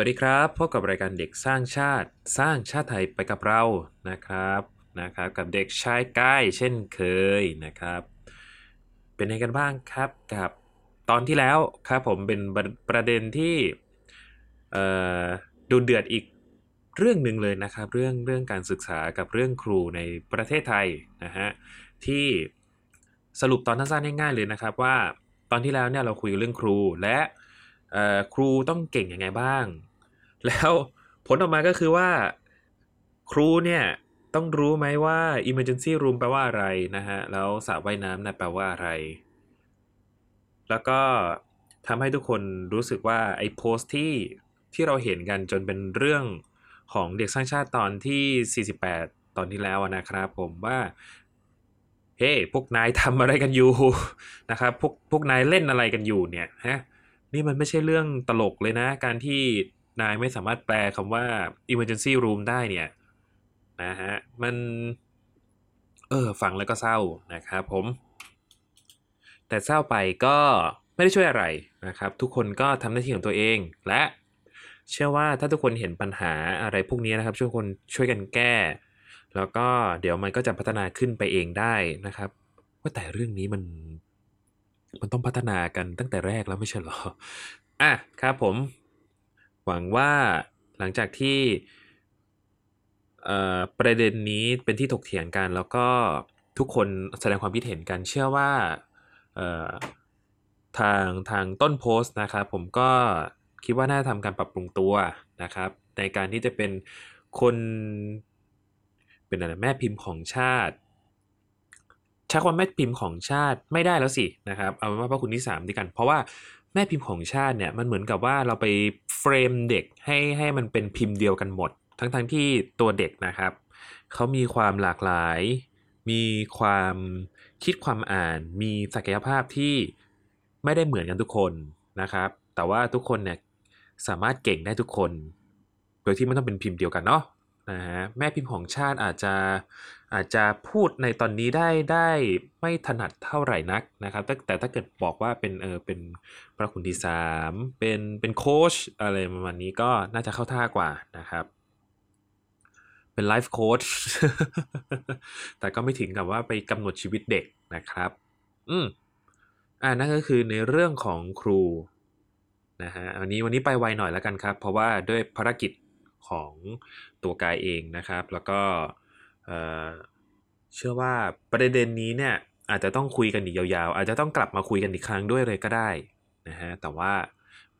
สวัสดีครับ พบกับรายการเด็กสร้างชาติสร้างชาติไทยไปกับเรานะครับนะครับกับเด็กชายกายเช่นเคยนะครับ เป็นไงกันบ้างครับกับตอนที่แล้วครับผมเป็นประเด็นที่ดูเดือดอีกเรื่องหนึ่งเลยนะครับ เรื่องเรื่องการศึกษากับเรื่องครูในประเทศไทยนะฮะที่สรุปตอนสั้นๆง่ายๆเลยนะครับว่าตอนที่แล้วเนี่ยเราคุยเรื่องครูและครูต้องเก่งยังไงบ้าง แล้วผลออกมาก็คือว่าครูเนี่ยต้องรู้ไหมว่า emergency room แปลว่าอะไรนะฮะ แล้วสระว่ายน้ำนะแปลว่าอะไร แล้วก็ทำให้ทุกคนรู้สึกว่าไอ้โพสต์ที่ที่เราเห็นกันจนเป็นเรื่องของเด็กสร้างชาติตอนที่ 48 ตอนที่แล้วนะครับผมว่าเฮ้พวกนายทำอะไรกันอยู่นะครับพวกพวกนายเล่นอะไรกันอยู่เนี่ยฮะนี่มันไม่ใช่เรื่องตลกเลยนะ การที่ นายไม่สามารถแปลคำว่า emergency room ได้เนี่ยนะฮะมัน เออฟังแล้วก็เศร้านะครับผม แต่เศร้าไปก็ไม่ได้ช่วยอะไรนะครับ ทุกคนก็ทำหน้าที่ของตัวเองและเชื่อว่าถ้าทุกคนเห็นปัญหาอะไรพวกนี้นะครับ ช่วยคนช่วยกันแก้ แล้วก็เดี๋ยวมันก็จะพัฒนาขึ้นไปเองได้นะครับว่าแต่เรื่องนี้มัน มันต้องพัฒนากันตั้งแต่แรกแล้วไม่ใช่หรออะครับผม หวังว่าหลังจากที่ประเด็นนี้เป็นที่ถกเถียงกัน แล้วก็ทุกคนแสดงความคิดเห็นกัน เชื่อว่าทางทางต้นโพสต์นะครับ ผมก็คิดว่าน่าทำการปรับปรุงตัวนะครับ ในการที่จะเป็นคนเป็นอะไรแม่พิมพ์ของชาติใช้คว่าแม่พิมพ์ของชาติไม่ได้แล้วสินะครับ เอาเป็นว่าพระคุณที่3ดีกัน เพราะว่า แม่พิมพ์ของชาติเนี่ยมันเหมือนกับว่าเราไปเฟรมเด็กให้ให้มันเป็นพิมพ์เดียวกันหมด ทั้งทั้งที่ตัวเด็กนะครับเขามีความหลากหลาย มีความคิดความอ่าน มีศักยภาพที่ไม่ได้เหมือนกันทุกคนนะครับ แต่ว่าทุกคนเนี่ยสามารถเก่งได้ทุกคน โดยที่ไม่ต้องเป็นพิมพ์เดียวกันเนาะนะฮะแม่พิมพ์ของชาติอาจจะ อาจจะพูดในตอนนี้ได้ได้ไม่ถนัดเท่าไหร่นักนะครับ แต่แต่ถ้าเกิดบอกว่าเป็นเออเป็นพระคุณที่สามเป็นเป็นโค้ชอะไรประมาณนี้ก็น่าจะเข้าท่ากว่านะครับ เป็นไลฟ์โค้ชแต่ก็ไม่ถึงกับว่าไปกำหนดชีวิตเด็กนะครับ อืมอ่านั่นก็คือในเรื่องของครูนะฮะวันนี้วันนี้ไปไวหน่อยแล้วกันครับ เพราะว่าด้วยภารกิจของตัวกายเองนะครับ แล้วก็ เออเชื่อว่าประเด็นนี้เนี่ยอาจจะต้องคุยกันอีกยาวๆ อาจจะต้องกลับมาคุยกันอีกครั้งด้วยเลยก็ได้นะฮะแต่ว่า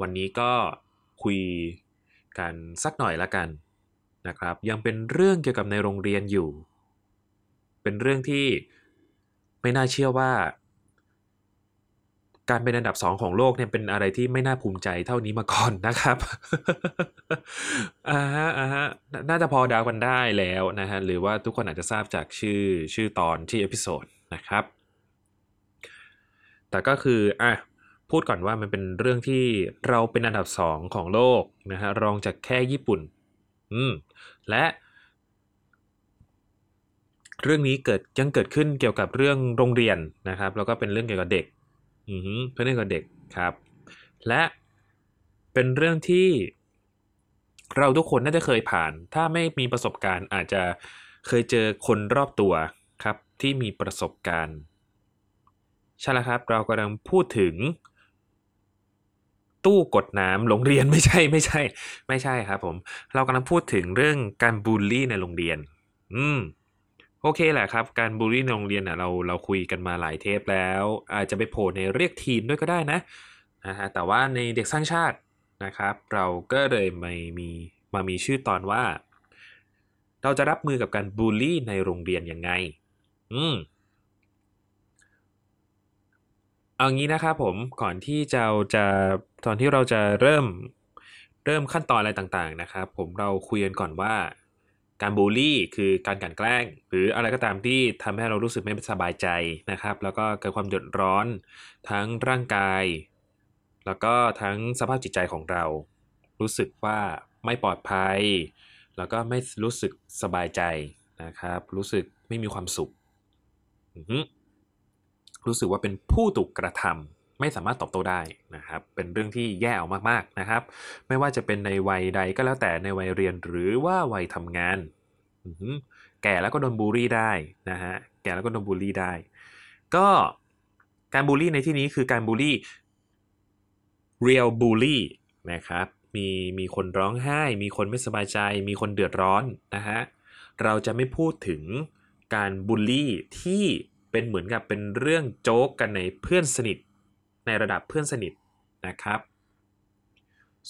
วันนี้ก็คุยกันสักหน่อยละกันนะครับ ยังเป็นเรื่องเกี่ยวกับในโรงเรียนอยู่ เป็นเรื่องที่ไม่น่าเชื่อว่า การเป็นอันดับสองของโลกเนี่ยเป็นอะไรที่ไม่น่าภูมิใจเท่านี้มาก่อนนะครับอ่าฮะอ่าฮะน่าจะพอเดากันได้แล้วนะฮะหรือว่าทุกคนอาจจะทราบจากชื่อชื่อตอนที่ episode นะครับ แต่ก็คืออะพูดก่อนว่ามันเป็นเรื่องที่เราเป็นอันดับสองของโลกนะฮะรองจากแค่ญี่ปุ่น อืมและเรื่องนี้เกิดยังเกิดขึ้นเกี่ยวกับเรื่องโรงเรียนนะครับ แล้วก็เป็นเรื่องเกี่ยวกับเด็ก เป็นเรื่องเกี่ยวกับเด็กครับ และเป็นเรื่องที่เราทุกคนน่าจะเคยผ่าน ถ้าไม่มีประสบการณ์อาจจะเคยเจอคนรอบตัวครับ ที่มีประสบการณ์ ใช่แล้วครับ เรากำลังพูดถึง ตู้กดน้ำโรงเรียนไม่ใช่ไม่ใช่ ไม่ใช่ครับผม เรากำลังพูดถึงเรื่องการบูลลี่ในโรงเรียน อืม โอเคแหละครับ การบูลลี่ในโรงเรียนน่ะเราเราคุยกันมาหลายเทปแล้ว อาจจะไปโผล่ในเรียกทีมด้วยก็ได้นะนะฮะแต่ว่าในเด็กสร้างชาตินะครับ เราก็เลยไม่มีมามีชื่อตอนว่า เราจะรับมือกับการบูลลี่ในโรงเรียนยังไง อืมเอางี้นะครับผมก่อนที่จะจะตอนที่เราจะเริ่มเริ่มขั้นตอนอะไรต่างๆนะครับ ผมเราคุยกันก่อนว่า การบูลลี่คือการกลั่นแกล้ง หรืออะไรก็ตามที่ทำให้เรารู้สึกไม่สบายใจนะครับ แล้วก็เกิดความเดือดร้อนทั้งร่างกาย แล้วก็ทั้งสภาพจิตใจของเรา รู้สึกว่าไม่ปลอดภัย แล้วก็ไม่รู้สึกสบายใจนะครับ รู้สึกไม่มีความสุข รู้สึกว่าเป็นผู้ถูกกระท ไม่สามารถตอบโต้ได้นะครับ เป็นเรื่องที่แย่เอามากๆนะครับ ไม่ว่าจะเป็นในวัยใดก็แล้วแต่ในวัยเรียนหรือว่าวัยทำงาน แก่แล้วก็โดนบูลลี่ได้นะฮะ แก่แล้วก็โดนบูลลี่ได้ ก็การบูลลี่ในที่นี้คือการบูลลี่ real bully นะครับ มีมีคนร้องไห้ มีคนไม่สบายใจ มีคนเดือดร้อนนะฮะ เราจะไม่พูดถึงการบูลลี่ที่เป็นเหมือนกับเป็นเรื่องโจ๊กกันในเพื่อนสนิท ในระดับเพื่อนสนิทนะครับ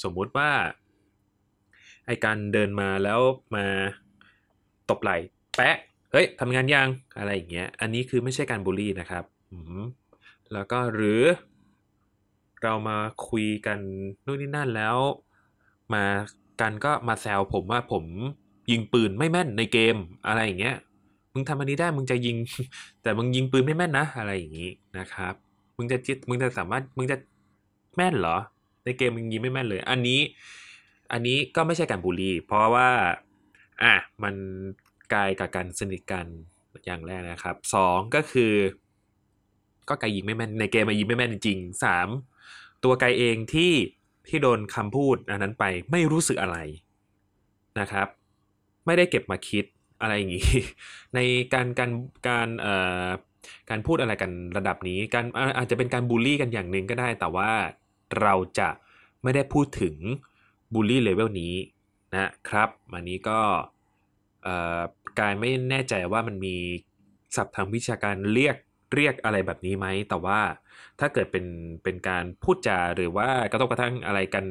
สมมุติว่าไอการเดินมาแล้วมาตบไหล่แปะเฮ้ยทำงานยังอะไรอย่างเงี้ยอันนี้คือไม่ใช่การบูลลี่นะครับแล้วก็หรือเรามาคุยกันนู่นนี่นั่นแล้ว มากันก็มาแซวผมว่าผมยิงปืนไม่แม่นในเกมอะไรอย่างเงี้ยมึงทำอันนี้ได้มึงจะยิง แต่มึงยิงปืนไม่แม่นนะ อะไรอย่างงี้นะครับ มึงจะจิตมึงจะสามารถมึงจะแม่นเหรอ ในเกมมึงยิงไม่แม่นเลย อันนี้ อันนี้ก็ไม่ใช่การบูลลี่ เพราะว่าอะมันกลายกับการสนิทกันอย่างแรกนะครับสองก็คือ ก็ไกยิงไม่แม่นในเกมมายิงไม่แม่นจริงสามตัวไกเองที่ที่โดนคำพูดอันนั้นไปไม่รู้สึกอะไรนะครับ ไม่ได้เก็บมาคิดอะไรอย่างนี้ ในการการการเอ่อ การพูดอะไรกันระดับนี้ การอาจจะเป็นการบูลลี่กันอย่างหนึ่งก็ได้ แต่ว่าเราจะไม่ได้พูดถึงบูลลี่เลเวลนี้นะครับอันนี้ก็กายไม่แน่ใจว่ามันมีศัพท์ทางวิชาการเรียกเรียกอะไรแบบนี้ไหม แต่ว่าถ้าเกิดเป็นเป็นการพูดจาหรือว่ากระทบกระทั่งอะไรกัน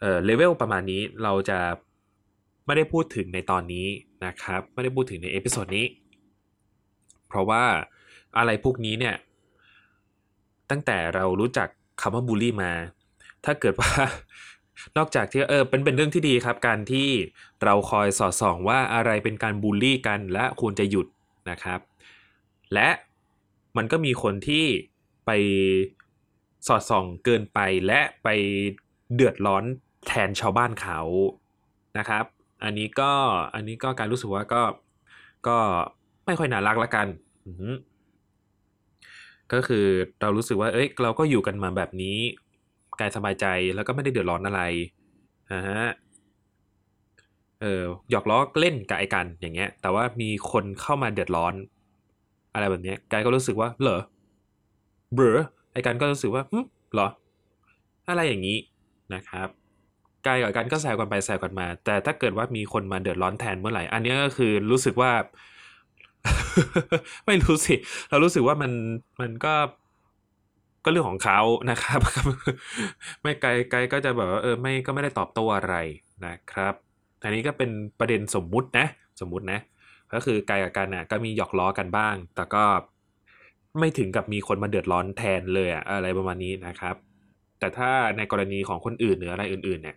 เอ่อเลเวลประมาณนี้เราจะไม่ได้พูดถึงในตอนนี้นะครับ ไม่ได้พูดถึงใน episode นี้ เพราะว่า อะไรพวกนี้เนี่ย ตั้งแต่เรารู้จักคำว่าบูลลี่มา ถ้าเกิดว่านอกจากที่เออเป็นเป็นเรื่องที่ดีครับ การที่เราคอยสอดส่องว่าอะไรเป็นการบูลลี่กันและควรจะหยุดนะครับ และมันก็มีคนที่ไปสอดส่องเกินไปและไปเดือดร้อนแทนชาวบ้านเขานะครับ อันนี้ก็อันนี้ก็การรู้สึกว่าก็ก็ไม่ค่อยน่ารักละกัน อื ก็คือเรารู้สึกว่า เอ้ย เราก็อยู่กันมาแบบนี้ กายสบายใจแล้วก็ไม่ได้เดือดร้อนอะไรนะฮะ เออหยอกล้อเล่นกับไอ้กันอย่างเงี้ย แต่ว่ามีคนเข้ามาเดือดร้อน อะไรแบบเนี้ยกายก็รู้สึกว่า เหรอ เบรอไอ้กันก็รู้สึกว่าหึเหรอ อะไรอย่างนี้นะครับกายกับกันก็แซวกันไปแซวกันมา แต่ถ้าเกิดว่ามีคนมาเดือดร้อนแทนเมื่อไหร่ อันนี้ก็คือรู้สึกว่า ไม่รู้สิ เรารู้สึกว่ามันมันก็ก็เรื่องของเขานะครับ ไม่ไกลไกลก็จะแบบว่าเออไม่ก็ไม่ได้ตอบโต้อะไรนะครับ อันนี้ก็เป็นประเด็นสมมุตินะ สมมุตินะ ก็คือไกลกับกันน่ะก็มีหยอกล้อกันบ้าง แต่ก็ไม่ถึงกับมีคนมาเดือดร้อนแทนเลยอะอะไรประมาณนี้นะครับ แต่ถ้าในกรณีของคนอื่นหรืออะไรอื่น ๆ เนี่ย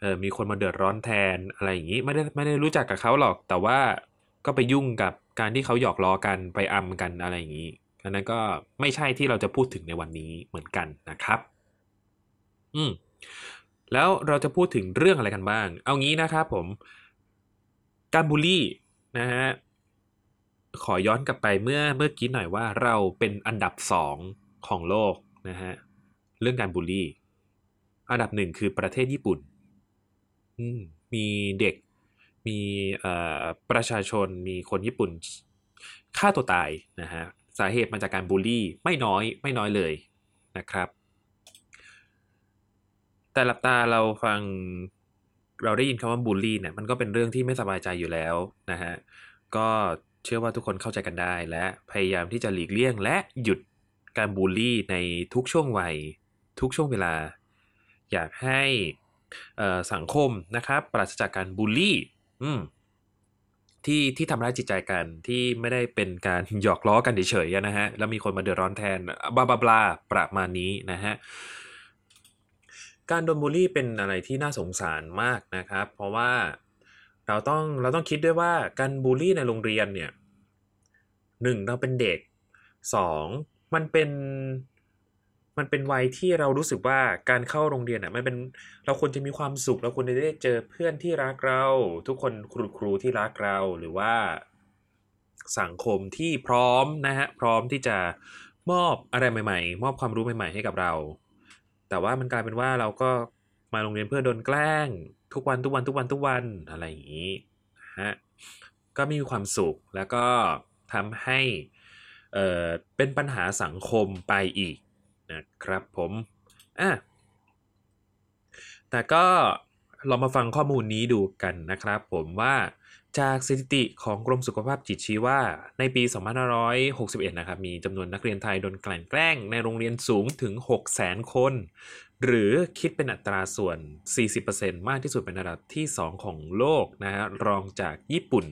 เออมีคนมาเดือดร้อนแทนอะไรอย่างนี้ไม่ได้ไม่ได้รู้จักกับเขาหรอก แต่ว่าก็ไปยุ่งกับ การที่เขาหยอกล้อกันไปอำกันอะไรอย่างนี้อันนั้นก็ไม่ใช่ที่เราจะพูดถึงในวันนี้เหมือนกันนะครับ อืมแล้วเราจะพูดถึงเรื่องอะไรกันบ้าง เอางี้นะครับผม การบูลลี่นะฮะ ขอย้อนกลับไปเมื่อเมื่อกี้หน่อยว่าเราเป็นอันดับสองของโลกนะฮะ เรื่องการบูลลี่ อันดับหนึ่งคือประเทศญี่ปุ่นอืมมีเด็ก มีประชาชนมีคนญี่ปุ่นฆ่าตัวตายนะฮะสาเหตุมาจากการบูลลี่ไม่น้อยไม่น้อยเลยนะครับ แต่หลับตาเราฟังเราได้ยินคำว่าบูลลี่เนี่ยมันก็เป็นเรื่องที่ไม่สบายใจอยู่แล้วนะฮะก็เชื่อว่าทุกคนเข้าใจกันได้ และพยายามที่จะหลีกเลี่ยง และหยุดการบูลลี่ในทุกช่วงวัย ทุกช่วงเวลา อยากให้สังคมนะครับปราศจากการบูลลี่ อืมที่ที่ทำร้ายจิตใจกันที่ไม่ได้เป็นการหยอกล้อกันเฉยๆนะฮะ แล้วมีคนมาเดือดร้อนแทนบลาบลาบลาประมาณนี้นะฮะ การโดนบูลลี่เป็นอะไรที่น่าสงสารมากนะครับ เพราะว่าเราต้องเราต้องคิดด้วยว่าการบูลลี่ในโรงเรียนเนี่ยหนึ่งเราเป็นเด็กสองมันเป็น มันเป็นวัยที่เรารู้สึกว่าการเข้าโรงเรียนอะมันเป็นเราควรจะมีความสุข เราควรจะได้เจอเพื่อนที่รักเรา ทุกคนครูครูที่รักเราหรือว่า สังคมที่พร้อมนะฮะพร้อมที่จะมอบอะไรใหม่ ๆ มอบความรู้ใหม่ ๆ ให้กับเรา แต่ว่ามันกลายเป็นว่าเราก็มาโรงเรียนเพื่อโดนแกล้ง ทุกวันทุกวันทุกวันทุกวันอะไรอย่างนี้ฮะก็ไม่มีความสุขแล้วก็ทำให้เเป็นปัญหาสังคมไปอีก นะครับผมอะแต่ก็เรามาฟังข้อมูลนี้ดูกันนะครับผมว่าจากสถิติของกรมสุขภาพจิตชี้ว่า ในปี 2561 นะครับ มีจำนวนนักเรียนไทยโดนกลั่นแกล้งในโรงเรียนสูงถึง 600,000 คน หรือคิดเป็นอัตราส่วน 40%มากที่สุดเป็นระดับที่ 2 ของโลกนะฮะรองจากญี่ปุ่น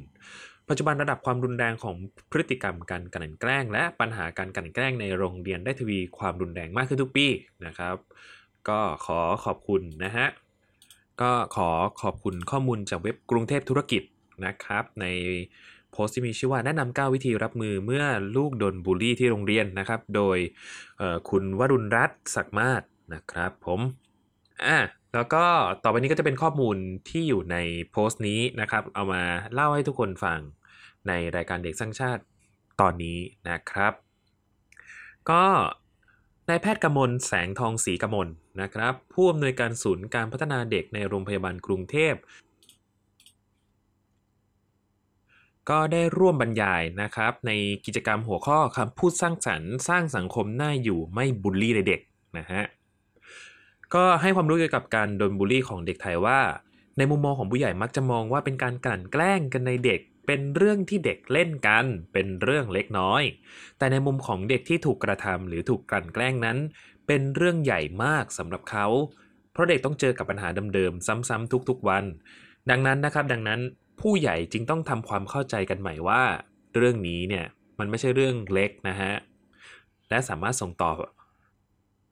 ปัจจุบันระดับความรุนแรงของพฤติกรรมการกลั่นแกล้ง และปัญหาการกลั่นแกล้งในโรงเรียนได้ทวีความรุนแรงมากขึ้นทุกปีนะครับ ก็ขอขอบคุณนะฮะก็ขอขอบคุณข้อมูลจากเว็บกรุงเทพธุรกิจนะครับ ในโพสต์ที่มีชื่อว่าแนะนำ9วิธีรับมือเมื่อลูกโดนบูลลี่ที่โรงเรียนนะครับ โดยคุณวรุณรัตน์ศักดิ์มาศนะครับ ผมอะ แล้วก็ต่อไปนี้ก็จะเป็นข้อมูลที่อยู่ในโพสต์นี้นะครับ เอามาเล่าให้ทุกคนฟังในรายการเด็กสร้างชาติตอนนี้นะครับ ก็นายแพทย์กมลแสงทองศรีกมลนะครับ ผู้อำนวยการศูนย์การพัฒนาเด็กในโรงพยาบาลกรุงเทพ ก็ได้ร่วมบรรยายนะครับ ในกิจกรรมหัวข้อคำพูดสร้างสรรค์ สร้างสังคมน่าอยู่ไม่บูลลี่เด็กนะฮะ ก็ให้ความรู้เกี่ยวกับการโดนบูลลี่ของเด็กไทยว่า ในมุมมองของผู้ใหญ่มักจะมองว่าเป็นการกลั่นแกล้งกันในเด็ก เป็นเรื่องที่เด็กเล่นกัน เป็นเรื่องเล็กน้อย แต่ในมุมของเด็กที่ถูกกระทำหรือถูกกลั่นแกล้งนั้น เป็นเรื่องใหญ่มากสำหรับเขา เพราะเด็กต้องเจอกับปัญหาเดิมๆซ้ำๆทุกๆวัน ดังนั้นนะครับ ดังนั้นผู้ใหญ่จึงต้องทำความเข้าใจกันใหม่ว่า เรื่องนี้เนี่ยมันไม่ใช่เรื่องเล็กนะฮะและสามารถส่งต่อ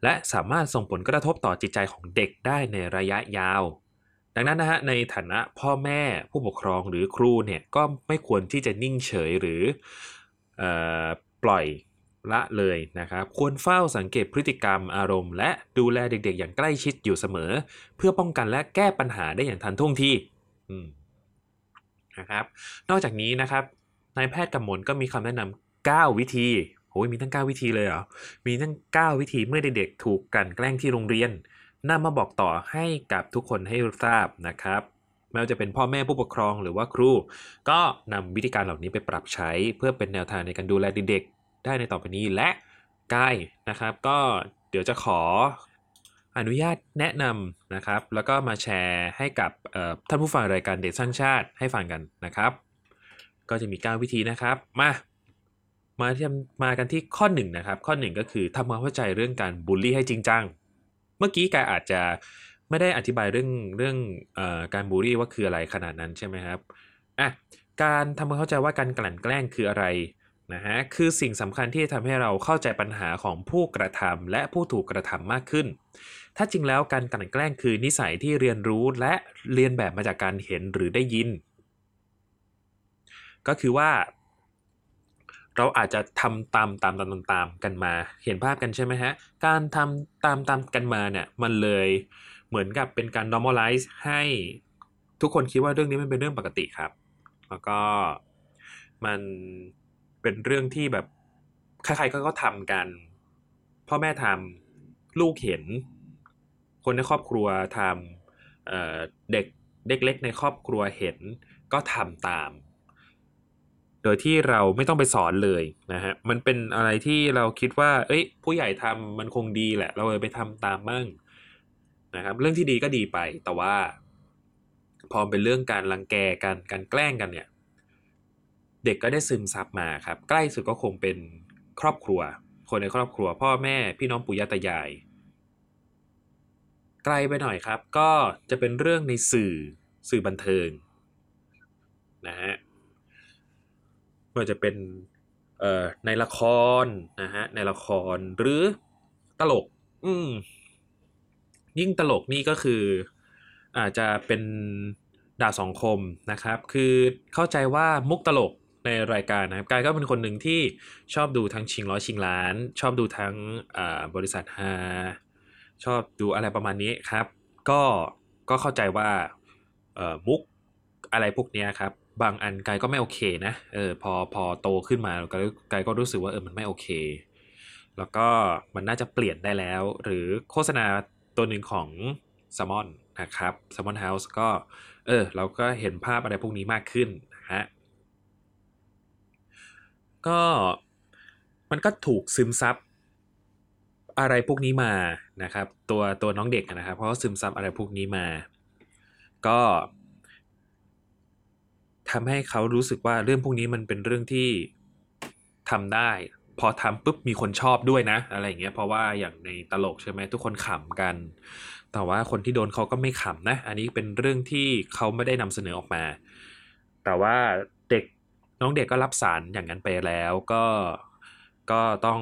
และสามารถส่งผลกระทบต่อจิตใจของเด็กได้ในระยะยาว ดังนั้นนะฮะในฐานะพ่อแม่ผู้ปกครองหรือครูเนี่ยก็ไม่ควรที่จะนิ่งเฉยหรืออปล่อยละเลยนะครับควรเฝ้าสังเกตพฤติกรรมอารมณ์ และดูแลเด็กๆ อย่างใกล้ชิดอยู่เสมอ เพื่อป้องกันและแก้ปัญหาได้อย่างทันท่วงทีนะครับ นอกจากนี้นะครับนายแพทย์กำมลก็มีคำแนะนำ9 วิธี โอ้ยมีตั้ง 9 วิธีเลยเหรอ มีตั้ง 9 วิธีเมื่อเด็กๆถูกกันแกล้งที่โรงเรียนนำมาบอกต่อให้กับทุกคนให้ทราบนะครับไม่ว่าจะเป็นพ่อแม่ผู้ปกครองหรือว่าครู ก็นำวิธีการเหล่านี้ไปปรับใช้เพื่อเป็นแนวทางในการดูแลเด็กๆได้ในต่อไปนี้และกายนะครับ ก็เดี๋ยวจะขออนุญาตแนะนำนะครับ แล้วก็มาแชร์ให้กับท่านผู้ฟังรายการเด็กสร้างชาติให้ฟังกันนะครับ ก็จะมี 9 วิธีนะครับมา มาที่มากันที่ข้อหนึ่งนะครับ ข้อหนึ่งก็คือทำความเข้าใจเรื่องการบูลลี่ให้จริงจัง เมื่อกี้กายอาจจะไม่ได้อธิบายเรื่องเรื่องอการบูลลี่ว่าคืออะไรขนาดนั้นใช่ไหมครับอะการทำความเข้าใจว่าการกลั่นแกล้งคืออะไรนะฮะคือสิ่งสำคัญที่ทำให้เราเข้าใจปัญหาของผู้กระทำและผู้ถูกกระทำมากขึ้น ถ้าจริงแล้วการกลั่นแกล้งคือนิสัยที่เรียนรู้และเรียนแบบมาจากการเห็นหรือได้ยิน ก็คือว่า เราอาจจะทำตามตามตามตามตามกันมา เห็นภาพกันใช่ไหมฮะ การทำตามตามกันมาเนี่ยมันเลยเหมือนกับเป็นการ normalize ให้ทุกคนคิดว่าเรื่องนี้มันเป็นเรื่องปกติครับ แล้วก็มันเป็นเรื่องที่แบบใครๆก็ก็ทำกัน พ่อแม่ทำลูกเห็น คนในครอบครัวทำเเด็กเด็กเล็กในครอบครัวเห็นก็ทำตาม โดยที่เราไม่ต้องไปสอนเลยนะฮะมันเป็นอะไรที่เราคิดว่า เอ้ย ผู้ใหญ่ทำมันคงดีแหละ เราเลยไปทำตามมั่งนะครับเรื่องที่ดีก็ดีไป แต่ว่าพอเป็นเรื่องการรังแกกันการแกล้งกันเนี่ย เด็กก็ได้ซึมซับมาครับ ใกล้สุดก็คงเป็นครอบครัว คนในครอบครัว พ่อแม่พี่น้องปู่ย่าตายาย ไกลไปหน่อยครับ ก็จะเป็นเรื่องในสื่อสื่อบันเทิงนะฮะ ไม่ว่าจะเป็นในละครนะฮะในละครหรือตลก อืมยิ่งตลกนี่ก็คืออาจจะเป็นดาวสองคมนะครับ คือเข้าใจว่ามุกตลกในรายการนะครับกายก็เป็นคนหนึ่งที่ชอบดูทั้งชิงร้อยชิงล้าน ชอบดูทั้งบริษัทฮาชอบดูอะไรประมาณนี้ครับ ก็ก็เข้าใจว่ามุกอะไรพวกนี้ครับ บางอันกายก็ไม่โอเคนะเออพอพอโตขึ้นมาก็กายก็รู้สึกว่าเออมันไม่โอเค แล้วก็มันน่าจะเปลี่ยนได้แล้ว หรือโฆษณาตัวหนึ่งของ s ซ m มอนนะครับ s ซ m มอนเฮาส์ก็เออเราก็เห็นภาพอะไรพวกนี้มากขึ้นนะฮะก็มันก็ถูกซึมซับอะไรพวกนี้มานะครับ ตัวตัวน้องเด็กนะครับเพราะว่าซึมซับอะไรพวกนี้มา ก็ ทำให้เขารู้สึกว่าเรื่องพวกนี้มันเป็นเรื่องที่ทำได้ พอทำปุ๊บมีคนชอบด้วยนะ อะไรอย่างเงี้ยเพราะว่าอย่างในตลกใช่ไหมทุกคนขำกัน แต่ว่าคนที่โดนเขาก็ไม่ขำนะ อันนี้เป็นเรื่องที่เขาไม่ได้นำเสนอออกมา แต่ว่าเด็กน้องเด็กก็รับสารอย่างนั้นไปแล้วก็ก็ต้อง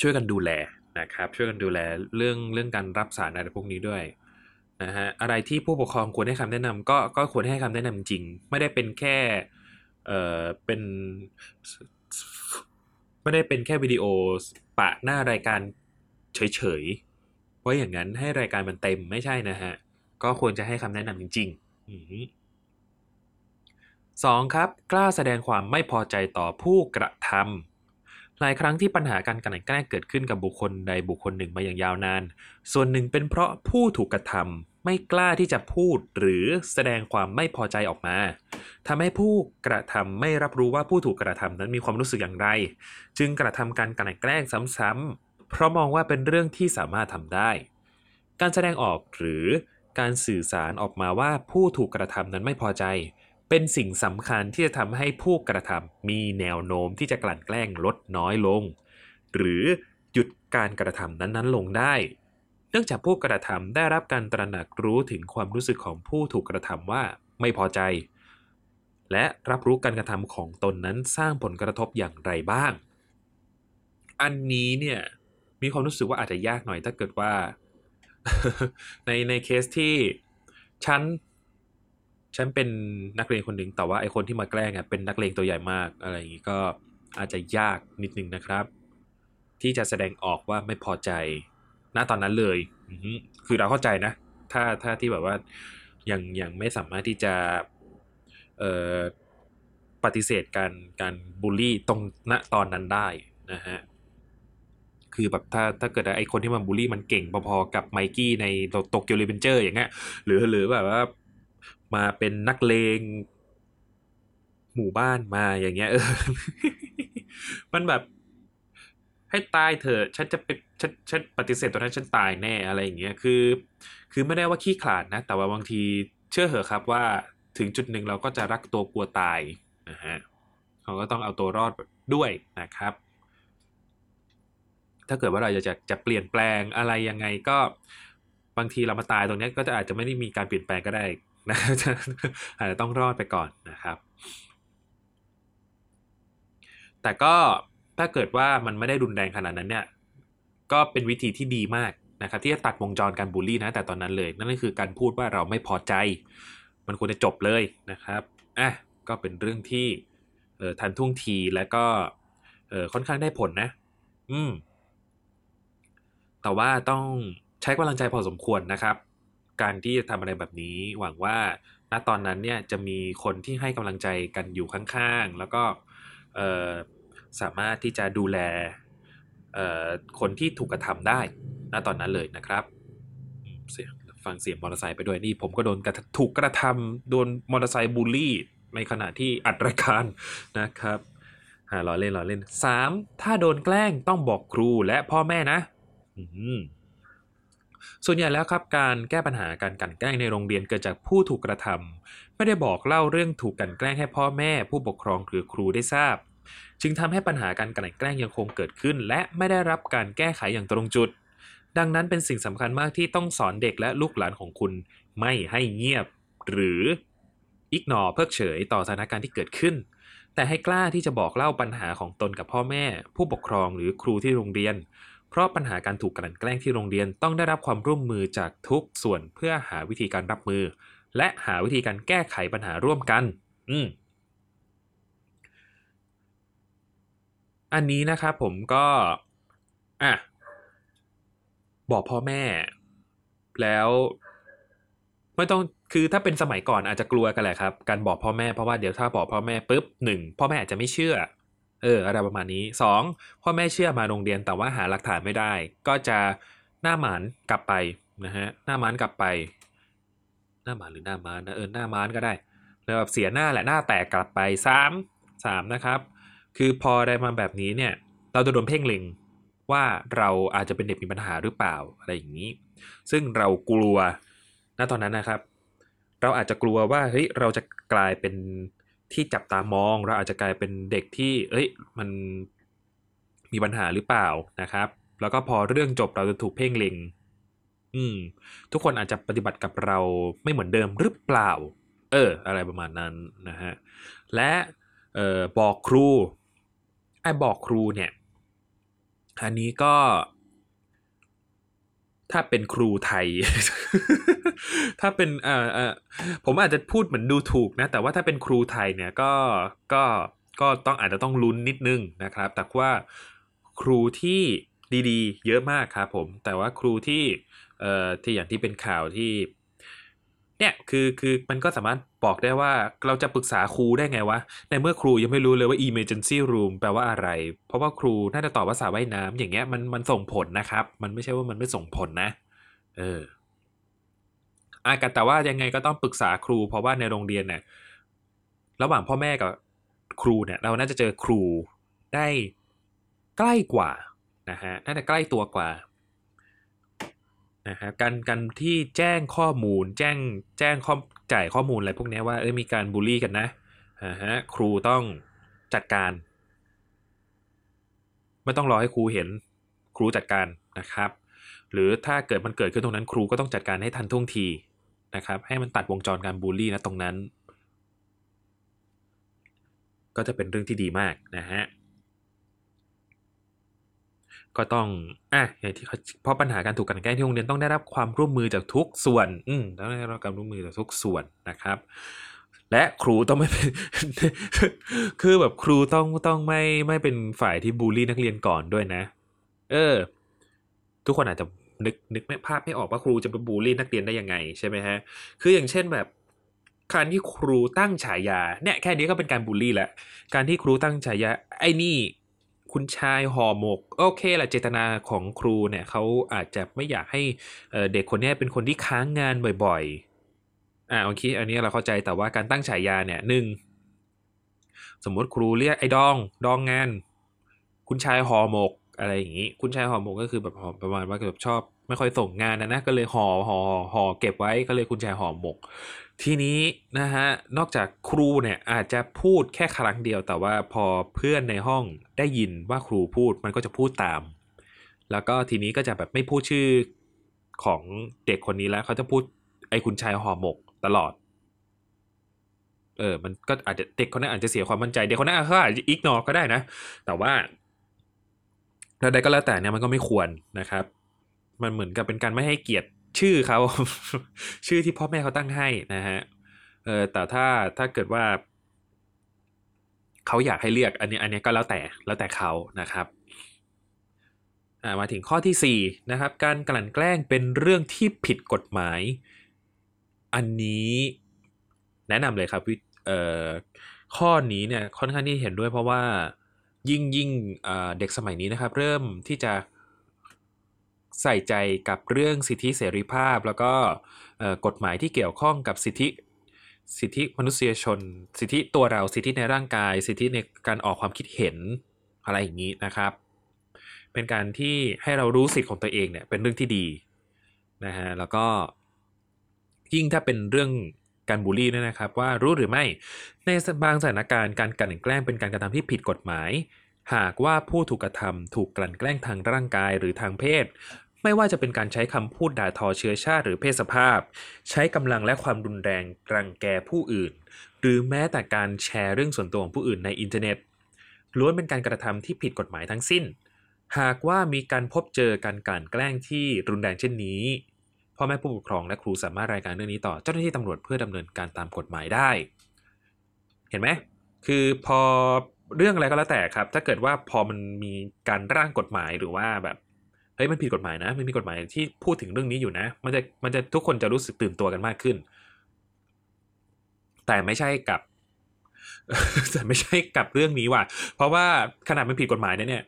ช่วยกันดูแลนะครับ ช่วยกันดูแลเรื่องเรื่องการรับสารอะไรพวกนี้ด้วย นะฮะอะไรที่ผู้ปกครองควรให้คำแนะนำก็ก็ควรให้คำแนะนำจริง ไม่ได้เป็นแค่เอ่อเป็นไม่ได้เป็นแค่วิดีโอปะหน้ารายการเฉยๆเพราะอย่างนั้นให้รายการมันเต็มไม่ใช่นะฮะ ก็ควรจะให้คำแนะนำจริงๆสองครับ กล้าแสดงความไม่พอใจต่อผู้กระทำ หลายครั้งที่ปัญหาการกลั่นแกล้งเกิดขึ้นกับบุคคลใดบุคคลหนึ่งมาอย่างยาวนาน ส่วนหนึ่งเป็นเพราะผู้ถูกกระทำไม่กล้าที่จะพูดหรือแสดงความไม่พอใจออกมาทำให้ผู้กระทำไม่รับรู้ว่าผู้ถูกกระทำนั้นมีความรู้สึกอย่างไร จึงกระทำการกลั่นแกล้งซ้ำๆเพราะมองว่าเป็นเรื่องที่สามารถทำได้ การแสดงออกหรือการสื่อสารออกมาว่าผู้ถูกกระทำนั้นไม่พอใจ เป็นสิ่งสำคัญที่จะทำให้ผู้กระทำมีแนวโน้มที่จะกลั่นแกล้งลดน้อยลง หรือหยุดการกระทำนั้นๆลงได้ เนื่องจากผู้กระทำได้รับการตระหนักรู้ถึงความรู้สึกของผู้ถูกกระทำว่าไม่พอใจ และรับรู้การกระทำของตนนั้นสร้างผลกระทบอย่างไรบ้าง อันนี้เนี่ยมีความรู้สึกว่าอาจจะยากหน่อยถ้าเกิดว่า ในในเคสที่ฉัน ฉันเป็นนักเรียนคนหนึ่งแต่ว่าไอคนที่มาแกล้งอะเป็นนักเลงตัวใหญ่มากอะไรอย่างนี้ก็อาจจะยากนิดนึงนะครับ ที่จะแสดงออกว่าไม่พอใจณตอนนั้นเลยคือเราเข้าใจนะ ถ้าถ้าที่แบบว่ายังยังไม่สามารถที่จะเอ่อปฏิเสธการการบูลลี่ตรงณตอนนั้นได้นะฮะคือแบบถ้าถ้าเกิดไอ้คนที่มันบูลลี่มันเก่งพอๆกับไมกี้ใน Tokyo Revengers อย่างเงี้ยหรือหรือแบบว่า มาเป็นนักเลง หมู่บ้านมาอย่างเงี้ยเออ มันแบบ ให้ตายเถอะฉันจะเป็นฉันฉันปฏิเสธตัวนั้นฉันตายแน่อะไรอย่างเงี้ยคือ คือไม่ได้ว่าขี้ขลาดนะ แต่ว่าบางทีเชื่อเหอะครับว่าถึงจุดหนึ่งเราก็จะรักตัวกลัวตายนะฮะเขาก็ต้องเอาตัวรอดด้วยนะครับ ถ้าเกิดว่าเราจะจะเปลี่ยนแปลงอะไรยังไงก็บางทีเรามาตายตรงนี้ก็จะอาจจะไม่ได้มีการเปลี่ยนแปลงก็ได้ นะอาจจะต้องรอดไปก่อนนะครับ แต่ก็ถ้าเกิดว่ามันไม่ได้รุนแรงขนาดนั้นเนี่ย ก็เป็นวิธีที่ดีมากนะครับ ที่จะตัดวงจรการบูลลี่นะแต่ตอนนั้นเลย นั่นก็คือการพูดว่าเราไม่พอใจ มันควรจะจบเลยนะครับอะก็เป็นเรื่องที่เออทันท่วงทีและก็เออค่อนข้างได้ผลนะ อืมแต่ว่าต้องใช้กำลังใจพอสมควรนะครับ การที่จะทำอะไรแบบนี้ หวังว่าณตอนนั้นเนี่ยจะมีคนที่ให้กำลังใจกันอยู่ข้างๆ แล้วก็สามารถที่จะดูแลคนที่ถูกกระทำได้ณตอนนั้นเลยนะครับเสียงฟังเสียงมอเตอร์ไซค์ไปด้วยนี่ผมก็โดนกระถูกกระทำโดนมอเตอร์ไซค์บูลลี่ ในขณะที่อัดรายการนะครับอ่าล้อเล่นล้อเล่นสามถ้าโดนแกล้งต้องบอกครูและพ่อแม่นะ อืม ส่วนใหญ่แล้วครับการแก้ปัญหาการกลั่นแกล้งในโรงเรียนเกิดจากผู้ถูกกระทำไม่ได้บอกเล่าเรื่องถูกกลั่นแกล้งให้พ่อแม่ ผู้ปกครองหรือครูได้ทราบ จึงทำให้ปัญหาการกลั่นแกล้งยังคงเกิดขึ้น และไม่ได้รับการแก้ไขอย่างตรงจุด ดังนั้นเป็นสิ่งสำคัญมากที่ต้องสอนเด็กและลูกหลานของคุณ ไม่ให้เงียบ หรืออิกนอเพิกเฉยต่อสถานการณ์ที่เกิดขึ้น แต่ให้กล้าที่จะบอกเล่าปัญหาของตนกับพ่อแม่ ผู้ปกครองหรือครูที่โรงเรียน เพราะปัญหาการถูกกลั่นแกล้งที่โรงเรียนต้องได้รับความร่วมมือจากทุกส่วนเพื่อหาวิธีการรับมือ และหาวิธีการแก้ไขปัญหาร่วมกัน อืมอันนี้นะครับผมก็อะบอกพ่อแม่ แล้วไม่ต้องคือถ้าเป็นสมัยก่อนอาจจะกลัวกันแหละครับ การบอกพ่อแม่เพราะว่าเดี๋ยวถ้าบอกพ่อแม่ปุ๊บหนึ่งพ่อแม่อาจจะไม่เชื่อ เอออะไรประมาณนี้สองพ่อแม่เชื่อมาโรงเรียนแต่ว่าหาหลักฐานไม่ได้ ก็จะหน้าหมานกลับไปนะฮะหน้าหมานกลับไป หน้าหมานหรือหน้ามานนะเออหน้ามานก็ได้แล้วแบบเสียหน้าแหละหน้าแตกกลับไปสามสามนะครับ คือพอได้มาแบบนี้เนี่ย เราจะโดนเพ่งเล็งว่าเราอาจจะเป็นเด็กมีปัญหาหรือเปล่าอะไรอย่างนี้ ซึ่งเรากลัวณตอนนั้นนะครับ เราอาจจะกลัวว่าเฮ้ยเราจะกลายเป็น ที่จับตามองเราอาจจะกลายเป็นเด็กที่ เอ้ย มันมีปัญหาหรือเปล่านะครับ แล้วก็พอเรื่องจบเราจะถูกเพ่งเล็ง อืม ทุกคนอาจจะปฏิบัติกับเราไม่เหมือนเดิมหรือเปล่า เออ อะไรประมาณนั้นนะฮะ และเออบอกครูไอ้บอกครูเนี่ย อันนี้ก็ ถ้าเป็นครูไทย ถ้าเป็นเอ่อเอ่อผมอาจจะพูดเหมือนดูถูกนะ แต่ว่าถ้าเป็นครูไทยเนี่ยก็ก็ก็ต้องอาจจะต้องลุ้นนิดนึงนะครับ แต่ว่าครูที่ดีๆ เยอะมากครับผม แต่ว่าครูที่เอ่อที่อย่างที่เป็นข่าวที่ เนี่ยคือคือมันก็สามารถบอกได้ว่าเราจะปรึกษาครูได้ไงวะ ในเมื่อครูยังไม่รู้เลยว่า emergency room แปลว่าอะไร เพราะว่าครูน่าจะตอบว่าสระว่ายน้ำอย่างเงี้ยมันมันส่งผลนะครับ มันไม่ใช่ว่ามันไม่ส่งผลนะ เอออากันแต่ว่ายังไงก็ต้องปรึกษาครู เพราะว่าในโรงเรียนเนี่ยระหว่างพ่อแม่กับครูเนี่ย เราน่าจะเจอครูได้ใกล้กว่านะฮะน่าจะใกล้ตัวกว่า นะฮะการการที่แจ้งข้อมูล แจ้งแจ้งข้อจ่ายข้อมูลอะไรพวกนี้ว่าเอ้ยมีการบูลลี่กันนะฮะครูต้องจัดการ ไม่ต้องรอให้ครูเห็นครูจัดการนะครับ หรือถ้าเกิดมันเกิดขึ้นตรงนั้นครูก็ต้องจัดการให้ทันท่วงทีนะครับ ให้มันตัดวงจรการบูลลี่นะตรงนั้น ก็จะเป็นเรื่องที่ดีมากนะฮะ ก็ต้องอะอย่างที่เขาเพราะปัญหาการถูกกันแกล้งที่โรงเรียนต้องได้รับความร่วมมือจากทุกส่วน อืมต้องได้รับการร่วมมือจากทุกส่วนนะครับ และครูต้องไม่เป็นคือแบบครูต้องต้องไม่ไม่เป็นฝ่ายที่บูลลี่นักเรียนก่อนด้วยนะ เออ ทุกคนอาจจะนึกนึกไม่ภาพไม่ออกว่าครูจะไปบูลลี่นักเรียนได้ยังไงใช่ไหมฮะ คืออย่างเช่นแบบการที่ครูตั้งฉายาเนี่ยแค่นี้ก็เป็นการบูลลี่แล้วการที่ครูตั้งฉายาไอ้นี่ คุณชายห่อหมก โอเคแหละเจตนาของครูเนี่ยเขาอาจจะไม่อยากให้เด็กคนนี้เป็นคนที่ค้างงานบ่อยๆ อ่าโอเค อันนี้เราเข้าใจแต่ว่าการตั้งฉายาเนี่ยหนึ่งสมมติครูเรียกไอ้ดองดองงาน คุณชายห่อหมกอะไรอย่างนี้ คุณชายห่อหมกก็คือแบบประมาณว่าแบบชอบ ไม่ค่อยส่งงานนะนะก็เลยห่อห่อห่อเก็บไว้ก็เลยคุณชายห่อหมก ทีนี้นะฮะนอกจากครูเนี่ยอาจจะพูดแค่ครั้งเดียว แต่ว่าพอเพื่อนในห้องได้ยินว่าครูพูดมันก็จะพูดตาม แล้วก็ทีนี้ก็จะแบบไม่พูดชื่อของเด็กคนนี้แล้วเขาจะพูดไอ้คุณชายห่อหมกตลอด เออ มันก็อาจจะเด็กคนนั้นอาจจะเสียความมั่นใจ เด็กคนนั้นเขาอาจจะอิกนอก็ได้นะ แต่ว่าแล้วใดก็แล้วแต่เนี่ยมันก็ไม่ควรนะครับ มันเหมือนกับเป็นการไม่ให้เกียรติ ชื่อเขาชื่อที่พ่อแม่เขาตั้งให้นะฮะเออแต่ถ้าถ้าเกิดว่าเขาอยากให้เรียกอันนี้อันนี้ก็แล้วแต่แล้วแต่เขานะครับมาถึงข้อที่4นะครับการกลั่นแกล้งเป็นเรื่องที่ผิดกฎหมาย อันนี้แนะนำเลยครับข้อนี้เนี่ยค่อนข้างที่เห็นด้วยเพราะว่ายิ่งยิ่งเด็กสมัยนี้นะครับ เริ่มที่จะ ใส่ใจกับเรื่องสิทธิเสรีภาพ แล้วก็กฎหมายที่เกี่ยวข้องกับสิทธิสิทธิมนุษยชน สิทธิตัวเราสิทธิในร่างกาย สิทธิในการออกความคิดเห็นอะไรอย่างนี้นะครับ เป็นการที่ให้เรารู้สิทธิของตัวเองเนี่ยเป็นเรื่องที่ดีนะฮะแล้วก็ยิ่งถ้าเป็นเรื่องการบูลลี่ด้วยนะครับ ว่ารู้หรือไม่ในบางสถานการณ์การกลั่นแกล้งเป็นการกระทำที่ผิดกฎหมาย หากว่าผู้ถูกกระทำถูกกลั่นแกล้งทางร่างกายหรือทางเพศ ไม่ว่าจะเป็นการใช้คำพูดด่าทอเชื้อชาติหรือเพศสภาพ ใช้กำลังและความรุนแรงรังแกผู้อื่น หรือแม้แต่การแชร์เรื่องส่วนตัวของผู้อื่นในอินเทอร์เน็ตล้วนเป็นการกระทำที่ผิดกฎหมายทั้งสิ้น หากว่ามีการพบเจอการกลั่นแกล้งที่รุนแรงเช่นนี้พ่อแม่ผู้ปกครองและครูสามารถรายการเรื่องนี้ต่อเจ้าหน้าที่ตำรวจเพื่อดำเนินการตามกฎหมายได้ เห็นไหมคือพอเรื่องอะไรก็แล้วแต่ครับ ถ้าเกิดว่าพอมันมีการร่างกฎหมายหรือว่าแบบ เฮ้ยมันผิดกฎหมายนะมันมีกฎหมายที่พูดถึงเรื่องนี้อยู่นะ มันจะมันจะทุกคนจะรู้สึกตื่นตัวกันมากขึ้น แต่ไม่ใช่กับแต่ไม่ใช่กับเรื่องนี้ว่ะ เพราะว่าขนาดมันผิดกฎหมายเนี่ย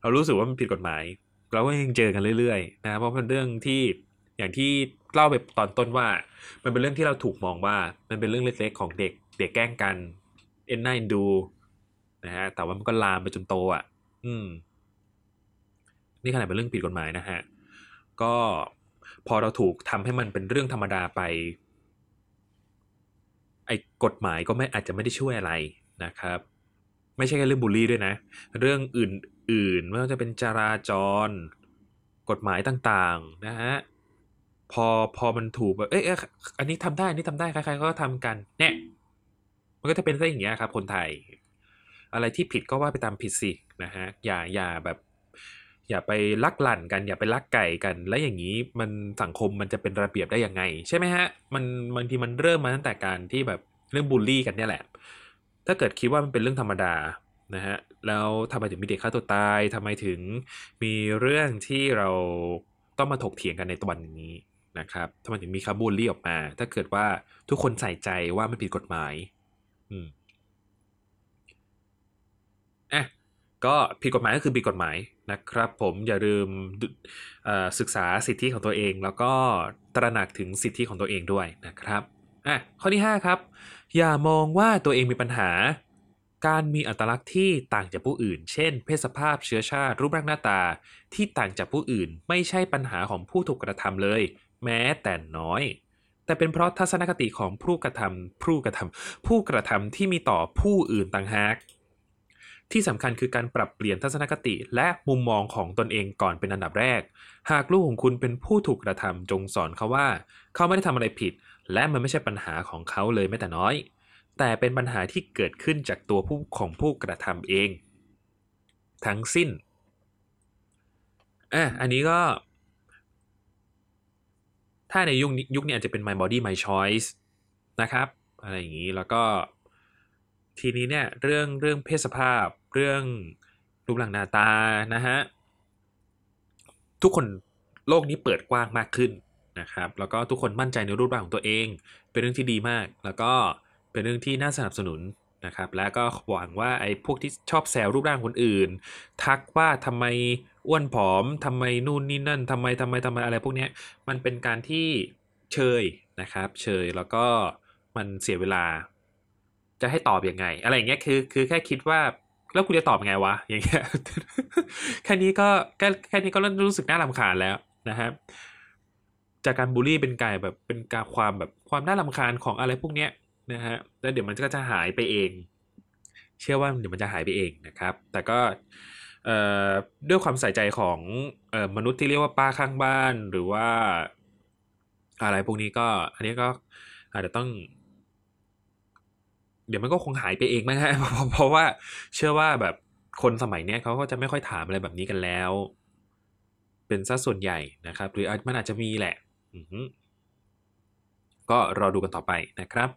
เรารู้สึกว่ามันผิดกฎหมาย เราก็ยังเจอกันเรื่อยๆ นะเพราะเป็นเรื่องที่อย่างที่เล่าไปตอนต้นว่า มันเป็นเรื่องที่เราถูกมองว่า มันเป็นเรื่องเล็กๆของเด็ก เด็กแกล้งกันเอ็นน่าเอ็นดูนะฮะแต่ว่ามันก็ลามไปจนโตอะ อืม นี่ขนาดเป็นเรื่องผิดกฎหมายนะฮะ ก็พอเราถูกทำให้มันเป็นเรื่องธรรมดาไป ไอ้กฎหมายก็ไม่อาจจะไม่ได้ช่วยอะไรนะครับ ไม่ใช่แค่เรื่องบูลลี่ด้วยนะ เรื่องอื่นๆไม่ว่าจะเป็นจราจร กฎหมายต่างๆนะฮะพอพอมันถูกแบบเอ้ยอันนี้ทำได้อันนี้ทำได้ใครๆก็ทำกันเนี่ยมันก็จะเป็นซะอย่างเงี้ยครับ คนไทย อะไรที่ผิดก็ว่าไปตามผิดสินะฮะอย่าอย่าแบบ อย่าไปลักหลั่นกันอย่าไปลักไก่กัน แล้วอย่างนี้มันสังคมมันจะเป็นระเบียบได้ยังไง ใช่ไหมฮะมันบางทีมันเริ่มมาตั้งแต่การที่แบบเรื่องบูลลี่กันเนี่ยแหละ ถ้าเกิดคิดว่ามันเป็นเรื่องธรรมดานะฮะแล้วทำไมถึงมีเด็กฆ่าตัวตายทำไมถึงมีเรื่องที่เราต้องมาถกเถียงกันในตวันนี้นะครับทำไมถึงมีคำบูลลี่ออกมา ถ้าเกิดว่าทุกคนใส่ใจว่ามันผิดกฎหมาย อืมอะ ก็ผิดกฎหมายก็คือผิดกฎหมายนะครับ ผมอย่าลืมศึกษาสิทธิของตัวเอง แล้วก็ตระหนักถึงสิทธิของตัวเองด้วยนะครับอะข้อที่ 5 ครับ อย่ามองว่าตัวเองมีปัญหา การมีอัตลักษณ์ที่ต่างจากผู้อื่น เช่น เพศสภาพเชื้อชาติ รูปร่างหน้าตาที่ต่างจากผู้อื่น ไม่ใช่ปัญหาของผู้ถูกกระทำเลย แม้แต่น้อย แต่เป็นเพราะทัศนคติของผู้กระทำผู้กระทำผู้กระทำที่มีต่อผู้อื่นต่างหาก ที่สำคัญคือการปรับเปลี่ยนทัศนคติและมุมมองของตนเองก่อนเป็นอันดับแรก หากลูกของคุณเป็นผู้ถูกกระทำจงสอนเขาว่า เขาไม่ได้ทำอะไรผิด และมันไม่ใช่ปัญหาของเขาเลยแม้แต่น้อย แต่เป็นปัญหาที่เกิดขึ้นจากตัวผู้ของผู้กระทำเอง ทั้งสิ้นอะอันนี้ก็ ถ้าในยุคยุคนี้อาจจะเป็น my body my choice นะครับ อะไรอย่างนี้แล้วก็ทีนี้เนี่ยเรื่องเรื่องเพศสภาพ เรื่องรูปร่างหน้าตานะฮะทุกคนโลกนี้เปิดกว้างมากขึ้นนะครับแล้วก็ทุกคนมั่นใจในรูปร่างของตัวเอง เป็นเรื่องที่ดีมาก แล้วก็เป็นเรื่องที่น่าสนับสนุนนะครับและก็หวังว่าไอ้พวกที่ชอบแซวรูปร่างคนอื่น ทักว่าทำไมอ้วนผอมทำไมนู่นนี่นั่นทำไมทำไมทำไมอะไรพวกนี้มันเป็นการที่เชยนะครับ เชยแล้วก็มันเสียเวลา จะให้ตอบอยังไง อะไรอย่างเงี้ยคือคือแค่คิดว่า แล้วคุณจะตอบยังไงวะอย่างเงี้ยแค่นี้ก็แค่แค่นี้ก็เริ่มรู้สึกน่ารำคาญแล้วนะครับจากการบูลลี่เป็นกายแบบเป็นการความแบบความน่ารำคาญของอะไรพวกเนี้ยนะฮะแล้วเดี๋ยวมันก็จะหายไปเอง เชื่อว่าเดี๋ยวมันจะหายไปเองนะครับ แต่ก็ด้วยความใส่ใจของออมนุษย์ที่เรียกว่าป้าข้างบ้านหรือว่าอะไรพวกนี้ก็อันนี้ก็อาจจะต้อง เดี๋ยวมันก็คงหายไปเองมั้งฮะเพราะว่าเชื่อว่าแบบคนสมัยเนี้ยเขาก็จะไม่ค่อยถามอะไรแบบนี้กันแล้ว เป็นซะส่วนใหญ่นะครับ หรือมันอาจจะมีแหละก็รอดูกันต่อไปนะครับ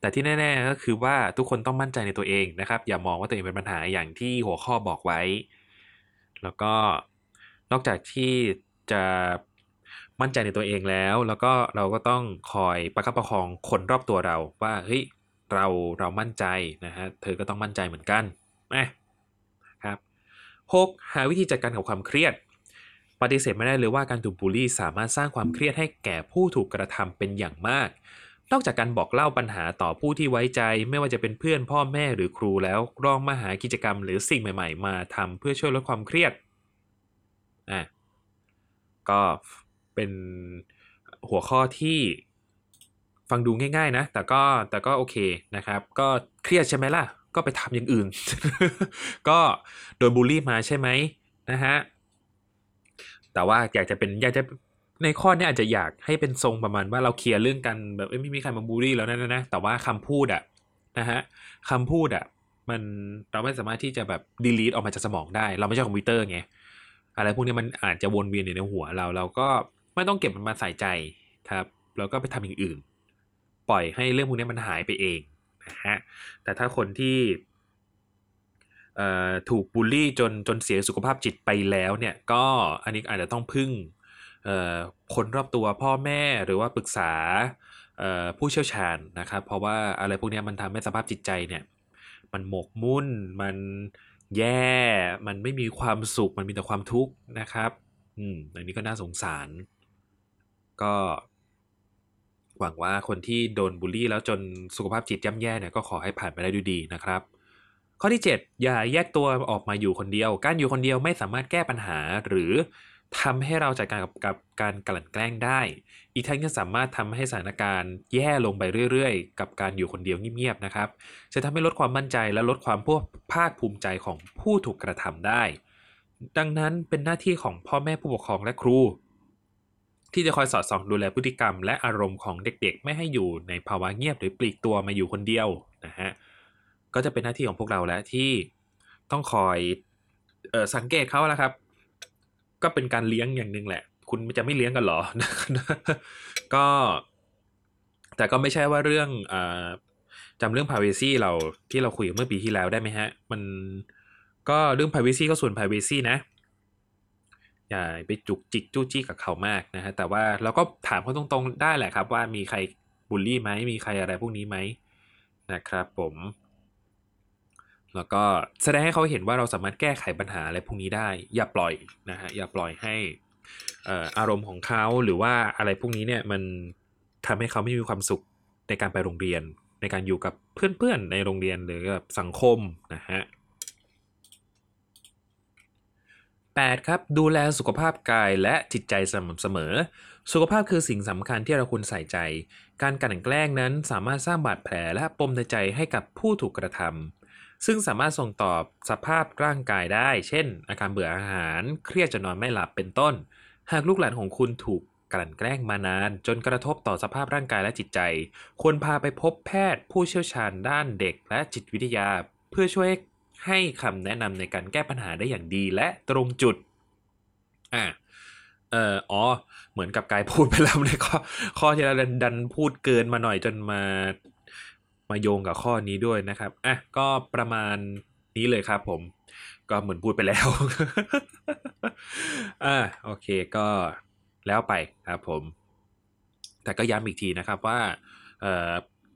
แต่ที่แน่ ๆ ก็คือว่าทุกคนต้องมั่นใจในตัวเองนะครับ อย่ามองว่าตัวเองเป็นปัญหาอย่างที่หัวข้อบอกไว้ แล้วก็นอกจากที่จะมั่นใจในตัวเองแล้ว แล้วก็เราก็ต้องคอยประคับประคองคนรอบตัวเราว่าเฮ้ย เราเรามั่นใจนะฮะเธอก็ต้องมั่นใจเหมือนกันนะครับหกหาวิธีจัดการกับความเครียด ปฏิเสธไม่ได้เลยว่าการถูกบูลลี่สามารถสร้างความเครียดให้แก่ผู้ถูกกระทำเป็นอย่างมาก นอกจากการบอกเล่าปัญหาต่อผู้ที่ไว้ใจ ไม่ว่าจะเป็นเพื่อนพ่อแม่หรือครูแล้วลองมาหากิจกรรมหรือสิ่งใหม่ ๆ มาทำเพื่อช่วยลดความเครียดอะก็เป็นหัวข้อที่ ฟังดูง่าย ๆ นะ แต่ก็แต่ก็โอเคนะครับ ก็เครียดใช่ไหมล่ะ ก็ไปทำอย่างอื่น ก็โดนบูลลี่มาใช่ไหมนะฮะแต่ว่าอยากจะเป็นอยากจะในข้อนี้อาจจะอยากให้เป็นทรงประมาณว่าเราเคลียร์เรื่องกันแบบไม่มีใครมาบูลลี่แล้วนะนะแต่ว่าคำพูดอะนะฮะคำพูดอะมันเราไม่สามารถที่จะแบบดีลีทออกมาจากสมองได้ เราไม่ใช่คอมพิวเตอร์ไงอะไรพวกนี้มันอาจจะวนเวียนอยู่ในหัวเรา เราก็ไม่ต้องเก็บมันมาใส่ใจครับเราก็ไปทำอย่างอื่น ปล่อยให้เรื่องพวกนี้มันหายไปเองนะฮะแต่ถ้าคนที่ถูกบูลลี่จนจนเสียสุขภาพจิตไปแล้วเนี่ยก็อันนี้อาจจะต้องพึ่งคนรอบตัวพ่อแม่หรือว่าปรึกษาผู้เชี่ยวชาญนะครับ เพราะว่าอะไรพวกนี้มันทำให้สภาพจิตใจเนี่ยมันหมกมุ่นมันแย่มันไม่มีความสุขมันมีแต่ความทุกข์นะครับอืมอันนี้ก็น่าสงสาร ก็ หวังว่าคนที่โดนบูลลี่แล้วจนสุขภาพจิตย่ำแย่เนี่ยก็ขอให้ผ่านไปได้ด้วยดีนะครับ ข้อที่ 7 อย่าแยกตัวออกมาอยู่คนเดียว การอยู่คนเดียวไม่สามารถแก้ปัญหาหรือทำให้เราจัดการกับกับการกลั่นแกล้งได้ อีกทั้งยังสามารถทำให้สถานการณ์แย่ลงไปเรื่อยๆ กับการอยู่คนเดียวเงียบๆนะครับ จะทำให้ลดความมั่นใจและลดความพวกภาคภูมิใจของผู้ถูกกระทำได้ ดังนั้นเป็นหน้าที่ของพ่อแม่ผู้ปกครองและครู ที่จะคอยสอดส่องดูแลพฤติกรรม และอารมณ์ของเด็กๆ ไม่ให้อยู่ในภาวะเงียบหรือปลีกตัวมาอยู่คนเดียวนะฮะก็จะเป็นหน้าที่ของพวกเราแล้วที่ต้องคอยออสังเกตเขาแล้วครับ ก็เป็นการเลี้ยงอย่างหนึ่งแหละ คุณจะไม่เลี้ยงกันหรอ ก็ แต่ก็ไม่ใช่ว่าเรื่องอจำเรื่อง privacy เราที่เราคุยเมื่อปีที่แล้วได้ไหมฮะ มันก็เรื่อง privacy ก็ส่วน privacy นะ อย่าไปจุกจิกจู้จี้กับเขามากนะฮะแต่ว่าเราก็ถามเขาตรงๆได้แหละครับ ว่ามีใครบูลลี่ไหมมีใครอะไรพวกนี้ไหมนะครับผมแล้วก็แสดงให้เขาเห็นว่าเราสามารถแก้ไขปัญหาอะไรพวกนี้ได้ อย่าปล่อยนะฮะอย่าปล่อยให้อารมณ์ของเขาหรือว่าอะไรพวกนี้เนี่ยมันทำให้เขาไม่มีความสุขในการไปโรงเรียน ในการอยู่กับเพื่อนๆในโรงเรียนหรือกับสังคมนะฮะ 8. ครับดูแลสุขภาพกายและจิตใจสม่ำเสมอ สุขภาพคือสิ่งสำคัญที่เราควรใส่ใจ การกลั่นแกล้งนั้นสามารถสร้างบาดแผลและปมในใจให้กับผู้ถูกกระทำซึ่งสามารถส่งต่อสภาพร่างกายได้ เช่น อาการเบื่ออาหาร เครียดจนนอนไม่หลับเป็นต้น หากลูกหลานของคุณถูกกลั่นแกล้งมานาน จนกระทบต่อสภาพร่างกายและจิตใจ ควรพาไปพบแพทย์ผู้เชี่ยวชาญด้านเด็กและจิตวิทยา เพื่อช่วย ให้คำแนะนำในการแก้ปัญหาได้อย่างดีและตรงจุด อ่าเอ่ออ๋อ เหมือนกับกายพูดไปแล้วในข้อข้อที่เราดันพูดเกินมาหน่อยจนมามาโยงกับข้อนี้ด้วยนะครับ อะ ก็ประมาณนี้เลยครับผม ก็เหมือนพูดไปแล้ว อ่า โอเค ก็แล้วไปครับผม แต่ก็ย้ำอีกทีนะครับว่า เอ่อ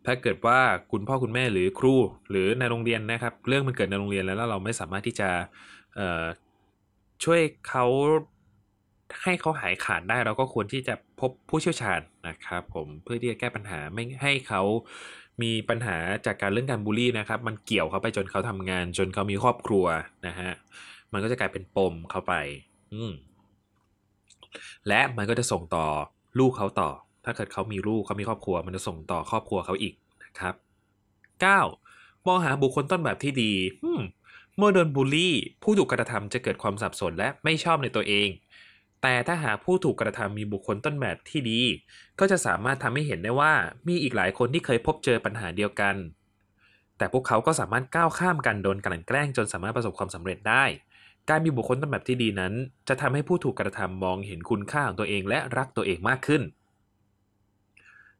ถ้าเกิดว่าคุณพ่อคุณแม่หรือครู หรือในโรงเรียนนะครับ เรื่องมันเกิดในโรงเรียนแล้ว เราไม่สามารถที่จะช่วยเขาให้เขาหายขาดได้เราก็ควรที่จะพบผู้เชี่ยวชาญนะครับ ผมเพื่อที่จะแก้ปัญหาไม่ให้เขามีปัญหาจากการเรื่องการบูลลี่นะครับ มันเกี่ยวเขาไปจนเขาทำงาน จนเขามีครอบครัวนะฮะมันก็จะกลายเป็นปมเข้าไป อืและมันก็จะส่งต่อลูกเขาต่อ ถ้าเกิดเขามีลูกเขามีครอบครัว มันจะส่งต่อครอบครัวเขาอีกนะครับ 9. มองหาบุคคลต้นแบบที่ดีเมื่อโดนบูลลี่ ผู้ถูกกระทำจะเกิดความสับสนและไม่ชอบในตัวเอง แต่ถ้าหากผู้ถูกกระทำมีบุคคลต้นแบบที่ดี ก็จะสามารถทำให้เห็นได้ว่ามีอีกหลายคนที่เคยพบเจอปัญหาเดียวกัน แต่พวกเขาก็สามารถก้าวข้ามกันโดนกลั่นแกล้งจนสามารถประสบความสำเร็จได้การมีบุคคลต้นแบบที่ดีนั้น จะทำให้ผู้ถูกกระทำมองเห็นคุณค่าของตัวเองและรักตัวเองมากขึ้น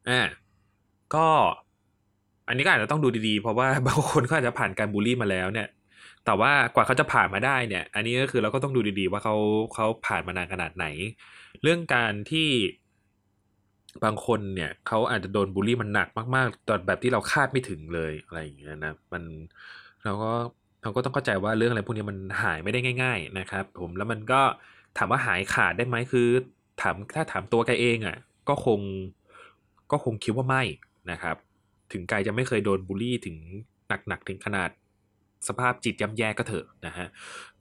อ่าก็อันนี้ก็อาจจะต้องดูดีๆ เพราะว่าบางคนก็อาจจะผ่านการบูลลี่มาแล้วเนี่ย แต่ว่ากว่าเขาจะผ่านมาได้เนี่ย อันนี้ก็คือเราก็ต้องดูดีๆ ว่าเขาเขาผ่านมานานขนาดไหน เรื่องการที่บางคนเนี่ยเขาอาจจะโดนบูลลี่มันหนักมากๆตอนแบบที่เราคาดไม่ถึงเลยอะไรอย่างเงี้ยนะมันเราก็เราก็ต้องเข้าใจว่าเรื่องอะไรพวกนี้มันหายไม่ได้ง่าย ๆ นะครับ ผมแล้วมันก็ถามว่าหายขาดได้ไหมคือ ถามถ้าถามตัวแกเองอะ่ะ ก็คง ก็คงคิดว่าไม่นะครับ ถึงกายจะไม่เคยโดนบูลลี่ถึงหนักๆถึงขนาดสภาพจิตย่ำแย่ก็เถอะนะฮะ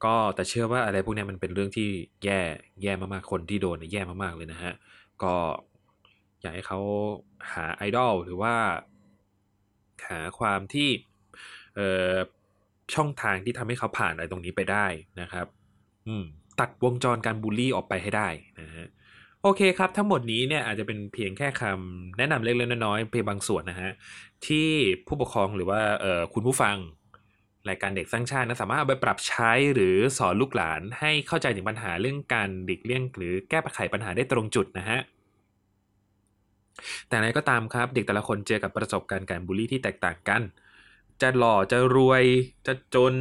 ก็แต่เชื่อว่าอะไรพวกนี้มันเป็นเรื่องที่แย่แย่มากๆ คนที่โดนแย่มากๆเลยนะฮะ ก็อยากให้เขาหาไอดอลหรือว่า หาความที่เอ่อช่องทางที่ทำให้เขาผ่านอะไรตรงนี้ไปได้นะครับ อืมตัดวงจรการบูลลี่ออกไปให้ได้น โอเคครับ ทั้งหมดนี้เนี่ยอาจจะเป็นเพียงแค่คำแนะนำเล็กๆน้อยๆเพียงบางส่วนนะฮะที่ผู้ปกครองหรือว่าคุณผู้ฟังรายการเด็กสร้างชาตินะสามารถเอาไปปรับใช้หรือสอนลูกหลานให้เข้าใจถึงปัญหาเรื่องการดิกเลี่ยง หรือแก้ไขปัญหาได้ตรงจุดนะฮะแต่อะไรก็ตามครับ เด็กแต่ละคนเจอกับประสบการณ์การบูลลี่ที่แตกต่างกัน จะหล่อจะรวย จะจน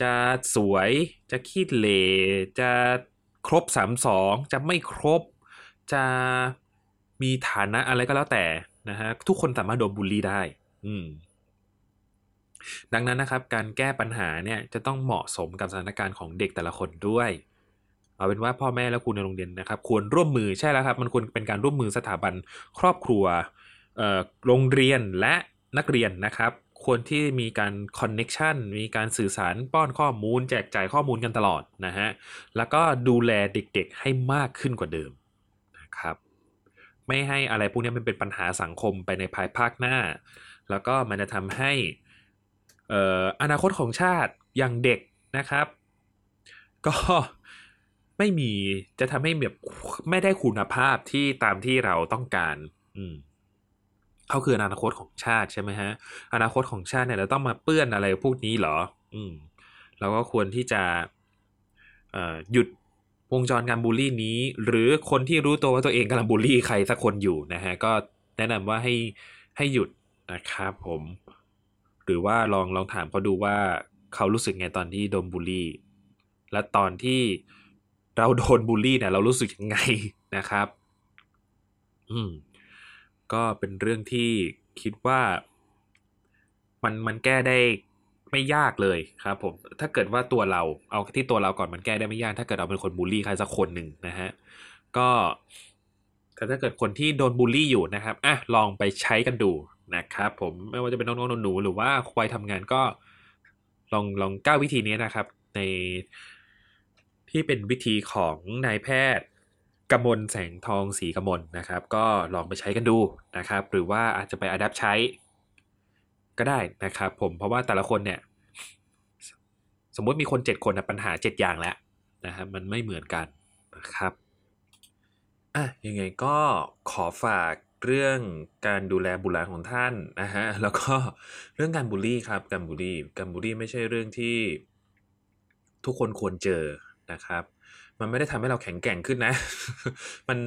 จะสวย จะขี้เหร่จะ ครบสามสองจะไม่ครบ จะมีฐานะอะไรก็แล้วแต่นะฮะทุกคนสามารถโดนบูลลี่ได้ อืมดังนั้นนะครับการแก้ปัญหาเนี่ยจะต้องเหมาะสมกับสถานการณ์ของเด็กแต่ละคนด้วย เอาเป็นว่าพ่อแม่และครูในโรงเรียนนะครับ ควรร่วมมือใช่แล้วครับ มันควรเป็นการร่วมมือสถาบันครอบครัวโรงเรียนและนักเรียนนะครับ ควรที่มีการคอนเน็ชันมีการสื่อสารป้อนข้อมูล แจกจ่ายข้อมูลกันตลอดนะฮะ แล้วก็ดูแลเด็กๆให้มากขึ้นกว่าเดิมนะครับ ไม่ให้อะไรพวกนี้มันเป็นปัญหาสังคมไปในภายภาคหน้า แล้วก็มันจะทำให้อออนาคตของชาติอย่างเด็กนะครับ ก็ไม่มีจะทำให้แบบไม่ได้คุณภาพที่ตามที่เราต้องการ อืม เขาคืออนาคตของชาติใช่ไหมฮะอนาคตของชาติเนี่ยเราต้องมาเปื้อนอะไรพวกนี้เหรอ อืมเราก็ควรที่จะหยุดวงจรการบูลลี่นี้ หรือคนที่รู้ตัวว่าตัวเองกำลังบูลลี่ใครสักคนอยู่นะฮะก็แนะนำว่าให้ให้หยุดนะครับผม หรือว่าลองลองถามเขาดูว่าเขารู้สึกไงตอนที่โดนบูลลี่ และตอนที่เราโดนบูลลี่เนี่ยเรารู้สึกยังไงนะครับ อืม ก็เป็นเรื่องที่คิดว่า มันมันแก้ได้ไม่ยากเลยครับผม ถ้าเกิดว่าตัวเราเอาที่ตัวเราก่อนมันแก้ได้ไม่ยาก ถ้าเกิดเราเป็นคนบูลลี่ใครสักคนหนึ่งนะฮะก็แต่ถ้าเกิดคนที่โดนบูลลี่อยู่นะครับอะลองไปใช้กันดูนะครับผมไม่ว่าจะเป็นน้องๆหนูๆหรือว่าควัยทำงานก็ลองลองก้าววิธีนี้นะครับ ในที่เป็นวิธีของนายแพทย์ กมลแสงทองศรีกมลนะครับ ก็ลองไปใช้กันดูนะครับ หรือว่าอาจจะไปอัดแอปใช้ ก็ได้นะครับ ผมเพราะว่าแต่ละคนเนี่ย สมมติมีคนเจ็ดคนนะปัญหาเจ็ดอย่างแล้วนะครับมันไม่เหมือนกันนะครับอะยังไงก็ขอฝากเรื่องการดูแลบุตรหลานของท่านนะฮะแล้วก็เรื่องการบูลลี่ครับการบูลลี่การบูลลี่ไม่ใช่เรื่องที่ทุกคนควรเจอนะครับ มันไม่ได้ทำให้เราแข็งแกร่งขึ้นนะ มัน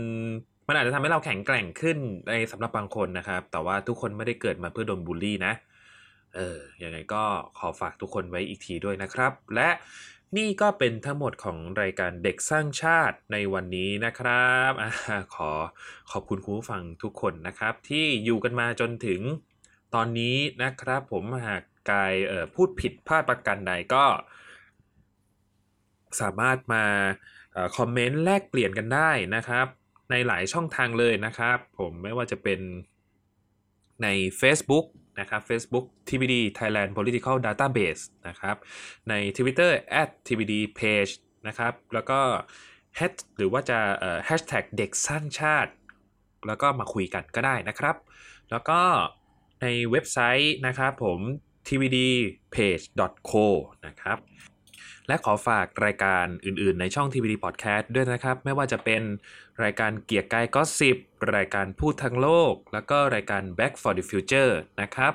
มันอาจจะทำให้เราแข็งแกร่งขึ้นในสำหรับบางคนนะครับ แต่ว่าทุกคนไม่ได้เกิดมาเพื่อโดนบูลลี่นะ เออ ยังไงก็ขอฝากทุกคนไว้อีกทีด้วยนะครับ และนี่ก็เป็นทั้งหมดของรายการเด็กสร้างชาติในวันนี้นะครับอขอขอบคุณคุณผู้ฟังทุกคนนะครับ ที่อยู่กันมาจนถึงตอนนี้นะครับ ผมหากกายเออพูดผิดพลาดประการใดก็สามารถมา คอมเมนต์แลกเปลี่ยนกันได้นะครับ ในหลายช่องทางเลยนะครับ ผมไม่ว่าจะเป็นใน Facebook นะครับ Facebook TBD Thailand Political Database นะครับใน Twitter at TBD Page นะครับแล้วก็ h หรือว่าจะเอ่อ hashtag เด็กสร้างชาติ แล้วก็มาคุยกันก็ได้นะครับ แล้วก็ในเว็บไซต์นะครับผม tvdpage.co นะครับ และขอฝากรายการอื่นๆ ในช่อง TVD Podcast ด้วยนะครับ ไม่ว่าจะเป็นรายการเกียร์กายก็สิบรายการพูดทั้งโลก แล้วก็รายการ Back for the Future นะครับ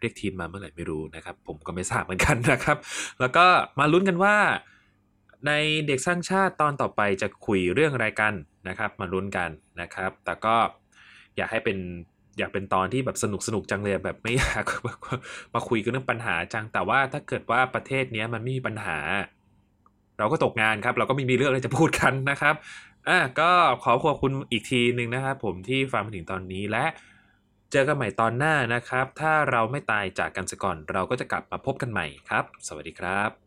เรียกทีมมาเมื่อไหร่ไม่รู้นะครับ ผมก็ไม่ทราบเหมือนกันนะครับ แล้วก็มาลุ้นกันว่า ในเด็กสร้างชาติตอนต่อไปจะคุยเรื่องอะไรกันนะครับ มาลุ้นกันนะครับ แต่ก็อยากให้เป็น อยากเป็นตอนที่แบบสนุกสนุกจังเลยแบบไม่อยากมาคุยกันเรื่องปัญหาจัง แต่ว่าถ้าเกิดว่าประเทศเนี้ยมันไม่มีปัญหา เราก็ตกงานครับ เราก็ไม่มีเรื่องอะไรจะพูดกันนะครับอะก็ขอขอบคุณอีกทีหนึ่งนะครับผมที่ฟังมาถึงตอนนี้และเจอกันใหม่ตอนหน้านะครับ ถ้าเราไม่ตายจากกันซะก่อน เราก็จะกลับมาพบกันใหม่ครับ สวัสดีครับ